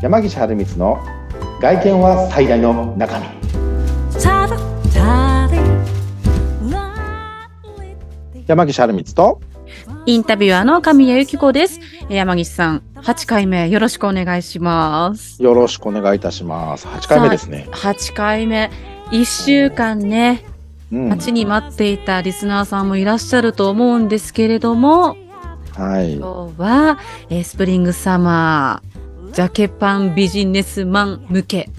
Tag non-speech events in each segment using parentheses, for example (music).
山岸春光の外見は最大の中身。山岸春光と。インタビュアーの神谷由紀子です。山岸さん、8回目よろしくお願いします。よろしくお願いいたします。8回目ですね、8回目、1週間ね、うん、待ちに待っていたリスナーさんもいらっしゃると思うんですけれども、はい。今日は、えースプリングサマー、ジャケパンビジネスマン向け、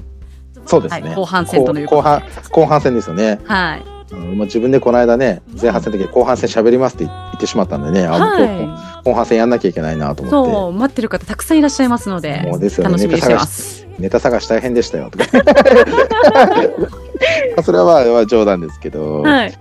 そうですね、はい後半戦とのいう後半後半戦ですよねはい。あのまあ、自分でこの間ね前半戦の時後半戦喋りますって言ってしまったんでね、は後半戦やんなきゃいけないなとい。思ってそう、待ってる方たくさんいらっしゃいますのでもうです、よね楽しみにしてます。ネタ探し大変でしたよとか (laughs) それはまあまあ冗談ですけど、はい。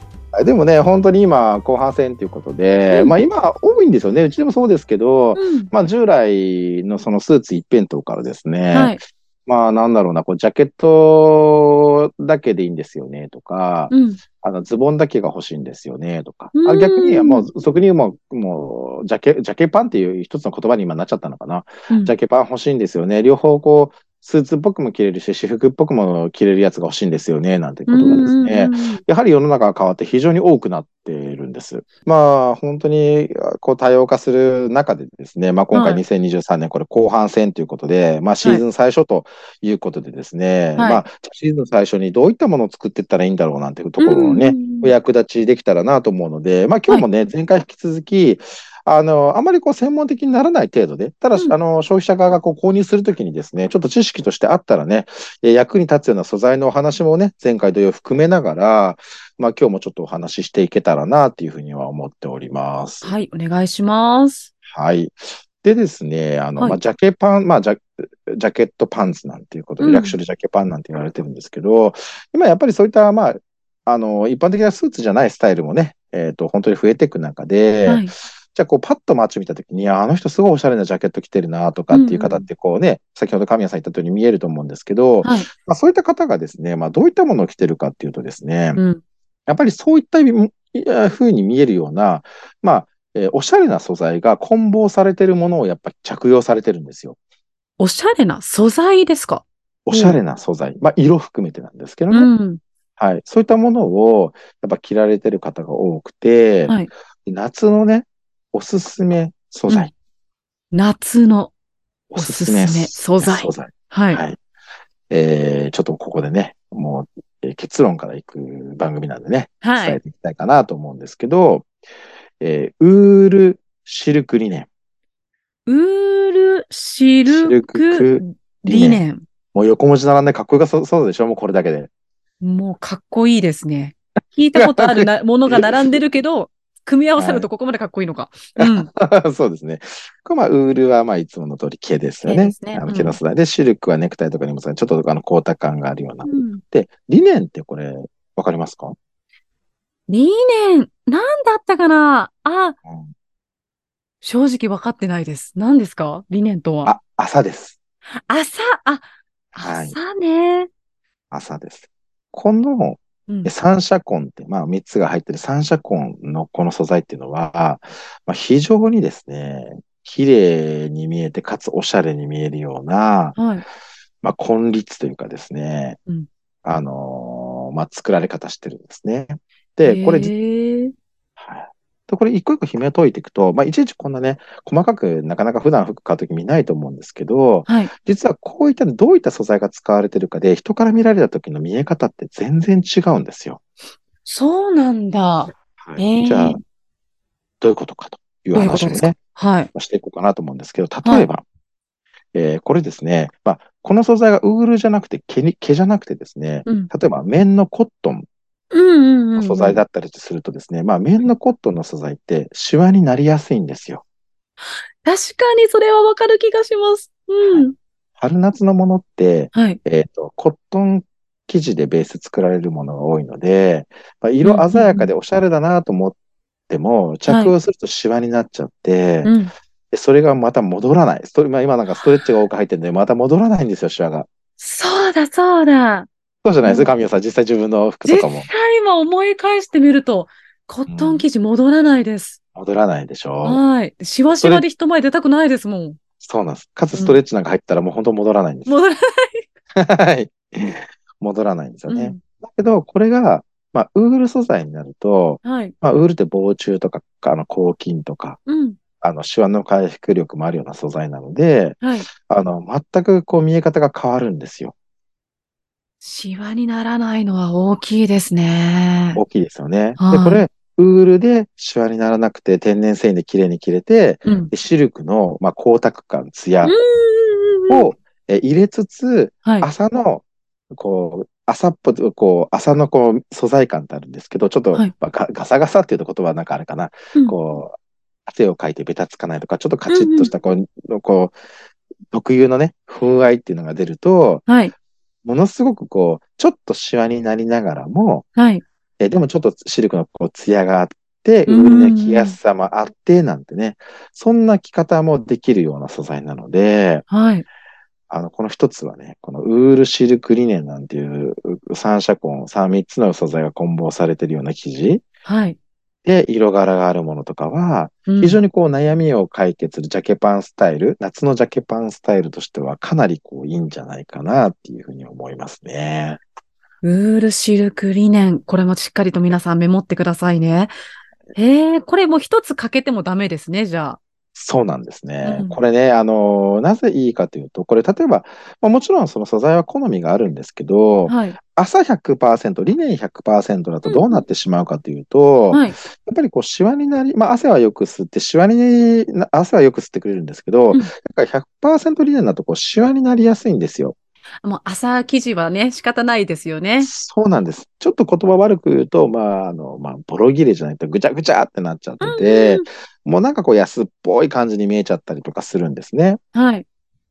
でもね本当に今後半戦ということで、うん。まあ今多いんですよね。うちでもそうですけど、うん。まあ従来のそのスーツ一辺倒からですね、はい。まあなんだろうなこうジャケットだけでいいんですよねとか、うん。あのズボンだけが欲しいんですよねとか、うん。あ逆にもう俗に言うもうもうジャケジャケパンっていう一つの言葉に今なっちゃったのかな、うん。ジャケパン欲しいんですよね。両方こう、スーツっぽくも着れるし、私服っぽくも着れるやつが欲しいんですよね、なんてことがですね、やはり世の中が変わって非常に多くなっているんです。まあ、本当にこう多様化する中でですね、まあ今回はい。2023年これ後半戦ということで、まあシーズン最初ということでですね、はい。まあシーズン最初にどういったものを作っていったらいいんだろうなんていうところのね、お役立ちできたらなと思うので、まあ今日もね、前回引き続き、あの、あまりこう専門的にならない程度で、ただ、うんあの、消費者側がこう購入するときにですね、ちょっと知識としてあったらね、え役に立つような素材のお話もね、前回同様含めながら、まあ今日もちょっとお話ししていけたらなっていうふうには思っております。はい、お願いします。はい。でですね、あの、はいまあ、ジャケパン、まあジャ、ジャケットパンツなんていうことで、うん略称でジャケパンなんて言われてるんですけど、今やっぱりそういった、まあ、あの、一般的なスーツじゃないスタイルもね、えっ、と、本当に増えていく中で、はい。じゃあ、こう、パッと街見たときに、ああの人すごいおしゃれなジャケット着てるなとかっていう方って、こうね、先ほど神谷さん言った通り見えると思うんですけど、はい。まあ、そういった方がですね、まあ、どういったものを着てるかっていうとですね、うん。やっぱりそういった風に見えるような、まあ、えーおしゃれな素材が混紡されてるものをやっぱり着用されてるんですよ。おしゃれな素材ですか？おしゃれな素材。まあ、色含めてなんですけどね。うん。はい。そういったものを、やっぱ着られてる方が多くて、はい。夏のね、おすすめ素材。夏の。おすすめ素材素材。はい。はい。えー、ちょっとここでね、もう、えー結論からいく番組なんでね、はい。伝えていきたいかなと思うんですけど、えーウールシルクリネン。ウール、シルクク、リネン。もう横文字並んでかっこよさそうでしょ？もうこれだけで。もうかっこいいですね。聞いたことあるな (laughs) ものが並んでるけど、組み合わせるとここまでかっこいいのか。(laughs) うん。そうですね。これまあ、ウールはまあ、いつもの通り毛ですよね。ねあのうん毛の素材で、シルクはネクタイとかにもさ、ちょっとあの光沢感があるような。うんで、リネンってこれ、わかりますか、リネン、なんだったかな？あ、うん正直分かってないです。何ですか？リネンとは。あ、朝です。朝、あ、はい朝ね。朝です。このうんえ三色根って、まあ3つが入ってる三色根のこの素材っていうのは、まあ、非常にですね、綺麗に見えて、かつおしゃれに見えるような、はい。まあ、根率というかですね、うんあのーまあ、作られ方してるんですね。で、これ、はい。で、これ一個一個紐解いていくと、まあ、いちいちこんなね、細かくなかなか普段服買うとき見ないと思うんですけど、はい。実はこういったどういった素材が使われてるかで、人から見られた時の見え方って全然違うんですよ。そうなんだ。はいえーじゃあ、どういうことかという話をね、はい。していこうかなと思うんですけど、例えば、えーこれですね、まあ、この素材がウールじゃなくて毛に、毛じゃなくてですね、うん。例えば綿のコットンうんうん素材だったりするとですね、まあ、綿のコットンの素材ってシワになりやすいんですよ。確かにそれはわかる気がします。うん。春夏のものって、はい。えっ、と、コットン生地でベース作られるものが多いので、まあ、色鮮やかでおしゃれだなと思っても、着用するとシワになっちゃって、うん。でそれがまた戻らない。まあ、今なんかストレッチが多く入ってるんで、また戻らないんですよ、シワが。そうだ、そうだ。そうじゃないですうんか、神谷さん。実際自分の服と実かも際今思い返してみると、コットン生地戻らないです。戻らないでしょ。はい。しわしわで人前出たくないですもん。そうなんです。かつストレッチなんか入ったらもう本当戻らないんです。戻らはい。(laughs) 戻らないんですよね。うんだけど、これが、まあ、ウール素材になると、はい。まあ、ウールって防虫とか、あの、抗菌とか、うん。あの、シワの回復力もあるような素材なので、はい。あの、全くこう見え方が変わるんですよ。シワにならないのは大きいですね。大きいですよね。はいで、これ、ウールでシワにならなくて、天然繊維で綺麗に切れて、うん。でシルクの、まあ、光沢感、ツヤうんをえ入れつつ、はい。朝の、こう、朝っぽ、こう、朝のこう、素材感ってあるんですけど、ちょっと、はいまあガガサガサっていうと言葉なんかあれかな。うんこう、汗をかいてベタつかないとか、ちょっとカチッとした、こう、こう、特有のね、風合いっていうのが出ると、はい。ものすごくこう、ちょっとシワになりながらも、はい。えでもちょっとシルクのこう、ツヤがあって、うんウールの着やすさもあって、なんてね、そんな着方もできるような素材なので、はい。あの、この一つはね、このウールシルクリネンなんていう三色根、三三つの素材が混紡されているような生地はい。で色柄があるものとかは、うん非常にこう悩みを解決するジャケパンスタイル、夏のジャケパンスタイルとしてはかなりこういいんじゃないかなっていうふうに思いますね。ウールシルクリネン。これもしっかりと皆さんメモってくださいね。へえ、これもう一つ欠けてもダメですね、じゃあ。そうなんですね。うんこれね、あの、なぜいいかというと、これ例えば、まあ、もちろんその素材は好みがあるんですけど、はい。朝100%、リネン100%だとどうなってしまうかというと、はい。やっぱりこう、シワになり、まあ、汗はよく吸って、シワにな、汗はよく吸ってくれるんですけど、うんやっぱり100%リネンだとこう、シワになりやすいんですよ。もう朝記事はね、仕方ないですよね。そうなんです。ちょっと言葉悪く言うと、まあ、あの、まあ、ボロ切れじゃないとぐちゃぐちゃってなっちゃってて、うんもうなんかこう、安っぽい感じに見えちゃったりとかするんですね。はい。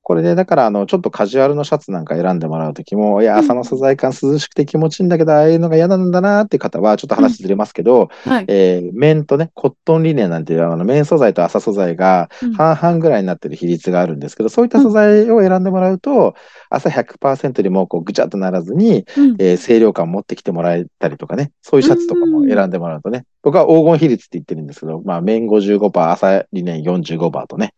これで、だから、あの、ちょっとカジュアルのシャツなんか選んでもらうときも、いや、うん。朝の素材感涼しくて気持ちいいんだけど、ああいうのが嫌なんだなっていう方は、ちょっと話ずれますけど、はい。えー綿とね、コットンリネンなんていう、あの、綿素材と朝素材がうん。半々ぐらいになってる比率があるんですけど、そういった素材を選んでもらうと、朝100%よりもこうぐちゃっとならずに、うん。えー清涼感を持ってきてもらえたりとかね、そういうシャツとかも選んでもらうとね、僕は黄金比率って言ってるんですけど、まあ、綿55%、朝リネン45%とね、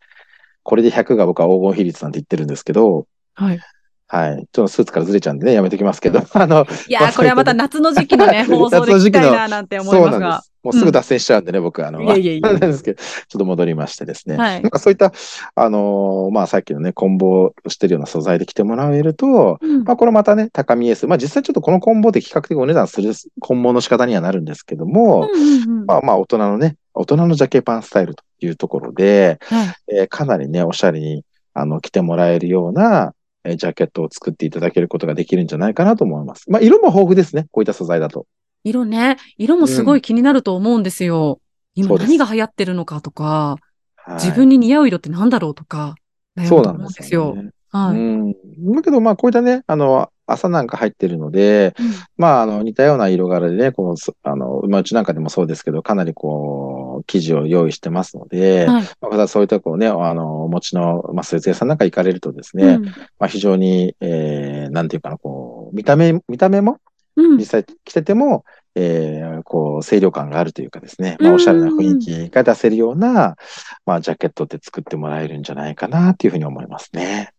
これで100が僕は黄金比率なんて言ってるんですけど、はい。はい。ちょっとスーツからずれちゃうんでね、やめときますけど、あの、いやー、(laughs) これはまた夏の時期のね、(laughs) 放送で聞きたいななんて思いますがそうなんで。す。もうすぐ脱線しちゃうんでね、僕、あの、いやいやいやあれなんですけど、(laughs) ちょっと戻りましてですね。はいなんかそういった、あのーまあさっきのね、混紡してるような素材で着てもらえると、うんまあこれまたね、高見え数。まあ実際ちょっとこの混紡って比較的お値段する混紡の仕方にはなるんですけども、うんうんうんまあまあ大人のね、大人のジャケパンスタイルというところで、はい。えーかなりね、おしゃれに、あの、着てもらえるような、えージャケットを作っていただけることができるんじゃないかなと思います。まあ色も豊富ですね、こういった素材だと。色ね、色もすごい気になると思うんですよ。うです何が流行ってるのかとか、はい自分に似合う色って何だろうとか、悩そうなんですすよ。よね。はい。うん。だけど、まあ、こういったね、あの、朝なんか入ってるので、うんまあ、あの、似たような色柄でね、この、そあの、まあ、うちなんかでもそうですけど、かなりこう、生地を用意してますので、はい。まあ、そういったこうね、あの、お持ちの、まあ、スーツ屋さんなんか行かれるとですね、うんまあ、非常に、えー、なんていうかな、こう、見た目、見た目も、うん実際着てても、えー、こう、清涼感があるというかですね、まあ、うんおしゃれな雰囲気が出せるような、まあ、ジャケットって作ってもらえるんじゃないかな、っていうふうに思いますね。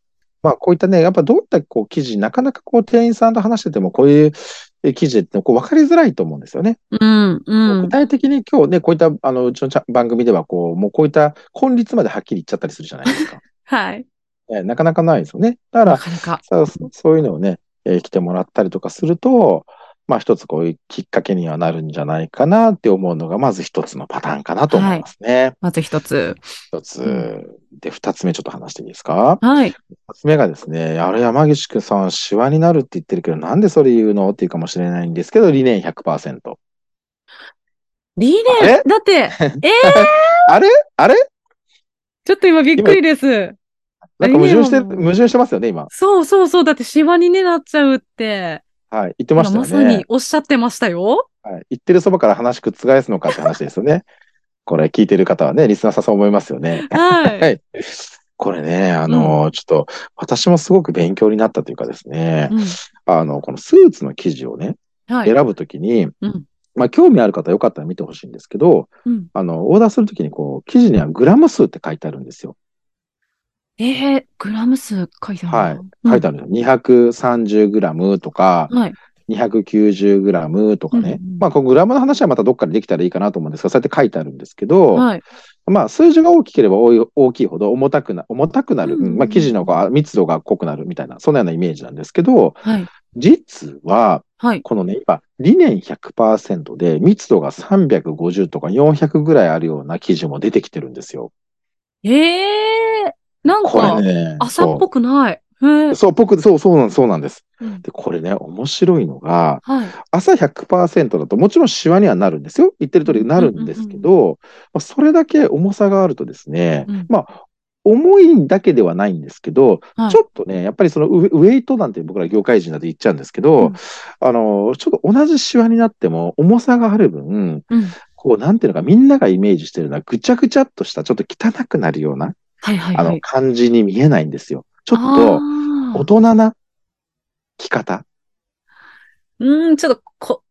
まあ、こういったね、やっぱどういったこう記事、なかなかこう店員さんと話してても、こういうえ記事ってこう分かりづらいと思うんですよね。うん、うん具。体的に今日ね、こういった、あの、うちの番組では、こう、もうこういった根率まではっきり言っちゃったりするじゃないですか。(laughs) はい。えなかなかないですよね。だからな、かなか。そうそういうのをね、えー来てもらったりとかすると、まあ一つこういうきっかけにはなるんじゃないかなって思うのが、まず一つのパターンかなと思いますね。まず一つ。一つ。で、二つ目ちょっと話していいですか？はい。二つ目がですね、あれ山岸くんさん、シワになるって言ってるけど、なんでそれ言うの？っていうかもしれないんですけど、理念100%。リーあれ？ネンだって、えー、(laughs) あれ？あれ？ちょっと今びっくりです。なんか矛盾して、矛盾してますよね、今。そうそうそう。だってシワに、ね、なっちゃうって。はい。言ってましたよ今まさにね。おっしゃってましたよ。はい。言ってるそばから話覆すのかって話ですよね。(laughs) これ聞いてる方はね、リスナーさんそう思いますよね。はい。(laughs) はい。これね、あの、ちょっと、私もすごく勉強になったというかですね、うんあの、このスーツの生地をね、はい。選ぶときに、うんまあ、興味ある方はよかったら見てほしいんですけど、うんあの、オーダーするときに、こう、生地にはグラム数って書いてあるんですよ。えー、グラム数書いてあるはいな。書いてあるんですよ。230グラムとか、うんはい。290グラムとかね。うんうんまあ、このグラムの話はまたどっかでできたらいいかなと思うんですが、そうやって書いてあるんですけど、はい。まあ、数字が大きければ多い大きいほど重たくな、重たくなる。うんうんまあ、生地の密度が濃くなるみたいな、そんなようなイメージなんですけど、はい。実は、はい。このね、今、理念100%で密度が350とか400ぐらいあるような生地も出てきてるんですよ。ええー、なんこか、れね、朝っぽくない。そう、僕、そう、そうなんそうなんです。うんで、これね、面白いのが、はい。朝100%だともちろんシワにはなるんですよ。言ってる通りなるんですけど、まあそれだけ重さがあるとですね、うんまあ、重いだけではないんですけど、はいちょっとね、やっぱりそのウェイトなんて僕ら業界人だと言っちゃうんですけど、うんあの、ちょっと同じシワになっても重さがある分、うん。こう、なんていうのか、みんながイメージしてるのはぐちゃぐちゃっとした、ちょっと汚くなるような、はいはいあの、はい。感じに見えないんですよ。ちょっと、あ大ー人な着方。うーん、ちょっとこ、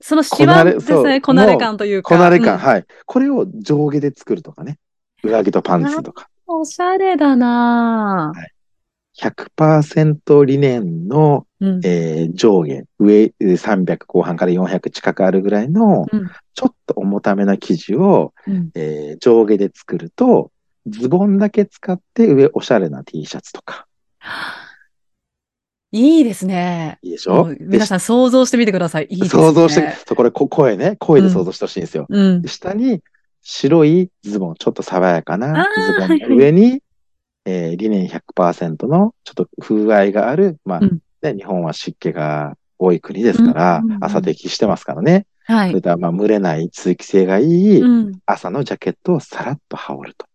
そのシこなれワですね、こなれ感というか。こなれ感、うんはい。これを上下で作るとかね。上着とパンツとか。おしゃれだなぁ100%理念の、うん。えー上下、上えー300後半から400近くあるぐらいの、うんちょっと重ためな生地を、うんえー上下で作ると、ズボンだけ使って上おしゃれな T シャツとか。いいですね。いいでしょ？皆さん想像してみてください。いいですね。想像して、そうこれこ声ね、声で想像してほしいんですよ。うん。下に白いズボン、ちょっと爽やかなズボンの上に、えー、リネン100%のちょっと風合いがある、まあ、うんね、日本は湿気が多い国ですから、朝適してますからね。はい。それとはまあ、蒸れない通気性がいいうん。朝のジャケットをさらっと羽織ると。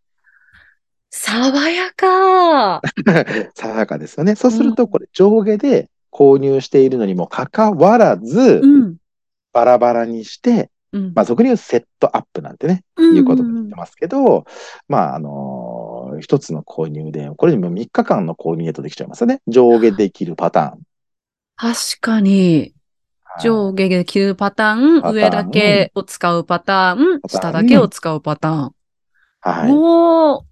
爽やか。(laughs) 爽やかですよね。そうすると、うんこれ上下で購入しているのにもかかわらず、うん。バラバラにして、うん。まあ、俗に言うセットアップなんてね、うんいうことも言ってますけど、まあ、あのー一つの購入で、これにも3日間のコーディネートできちゃいますよね。上下できるパターン。確かに、上下で着るパターン、パターン上だけを使うパターン、パターン下だけを使うパターン。はい。おー、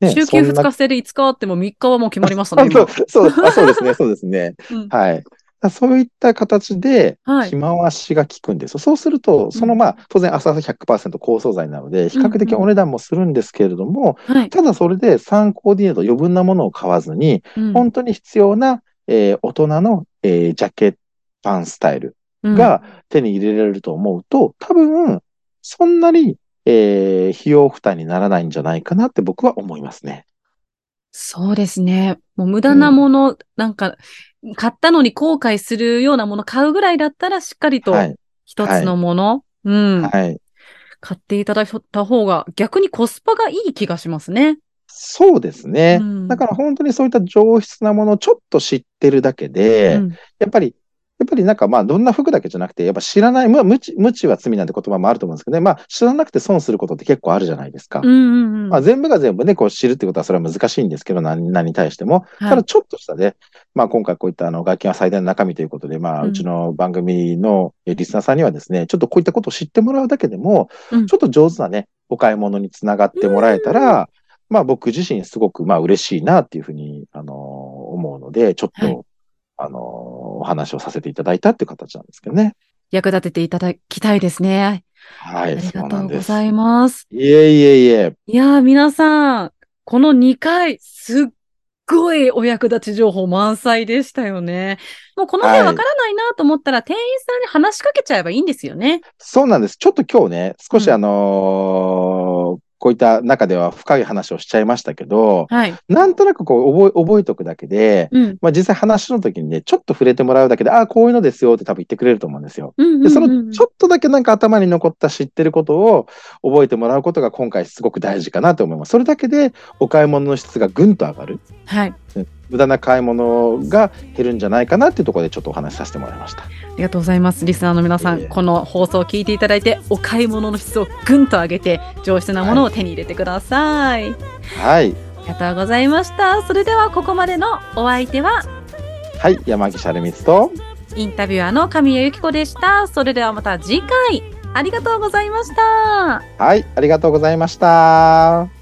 ね週休そんな2日制で5日あっても3日はもう決まりましたね、(laughs) そう今。そうあそうですね、そうですね。(laughs) うんはい。そういった形で、はい着回しが効くんですよ。そうすると、そのまあ、当然朝100%高素材なので、比較的お値段もするんですけれども、はい。ただそれで3コーディネート余分なものを買わずに、うん本当に必要な、えー大人の、えージャケットパンスタイルが手に入れられると思うと、多分、そんなに、えー費用負担にならないんじゃないかなって僕は思いますね。そうですね。もう無駄なもの、なんか、買ったのに後悔するようなもの買うぐらいだったら、しっかりとはい。一つのもの、うん、はい。買っていただいた方が逆にコスパがいい気がしますね。そうですね。うんだから本当にそういった上質なものをちょっと知ってるだけで、うんやっぱり、やっぱりなんかまあどんな服だけじゃなくて、やっぱ知らない、まあ無知、無知は罪なんて言葉もあると思うんですけどね。まあ知らなくて損することって結構あるじゃないですか。うんうんうんまあ全部が全部ね、こう知るってことはそれは難しいんですけど、何何に対しても。はいただちょっとしたね、まあ今回こういったあの楽器は最大の中身ということで、まあうんうちの番組のえリスナーさんにはですね、ちょっとこういったことを知ってもらうだけでも、うんちょっと上手なね、お買い物につながってもらえたら、まあ僕自身すごくまあ嬉しいなっていうふうに、あの思うので、ちょっと、はいあのお話をさせていただいたっていう形なんですけどね。役立てていただきたいですね。はい、ありがとそうございます。いえいえいえ。いやー、皆さん、この2回、すっごいお役立ち情報満載でしたよね。もうこの辺わからないなと思ったら、店員さんに話しかけちゃえばいいんですよね。そうなんです。ちょっと今日ね、少しうんあのーこういった中では深い話をしちゃいましたけど、はい。なんとなくこう覚え、覚えとくだけで、うん。まあ実際話の時にね、ちょっと触れてもらうだけで、ああ、こういうのですよって多分言ってくれると思うんですよ。で、そのちょっとだけなんか頭に残った知ってることを覚えてもらうことが今回すごく大事かなと思います。それだけでお買い物の質がぐんと上がる。はい。無駄な買い物が減るんじゃないかなっていうところでちょっとお話しさせてもらいました。ありがとうございます。リスナーの皆さん、この放送を聞いていただいて、お買い物の質をぐんと上げて、上質なものを手に入れてください。はい。ありがとうございました。それではここまでのお相手は、はい。山岸春光と、インタビュアーの神谷由紀子でした。それではまた次回、ありがとうございました。はい。ありがとうございました。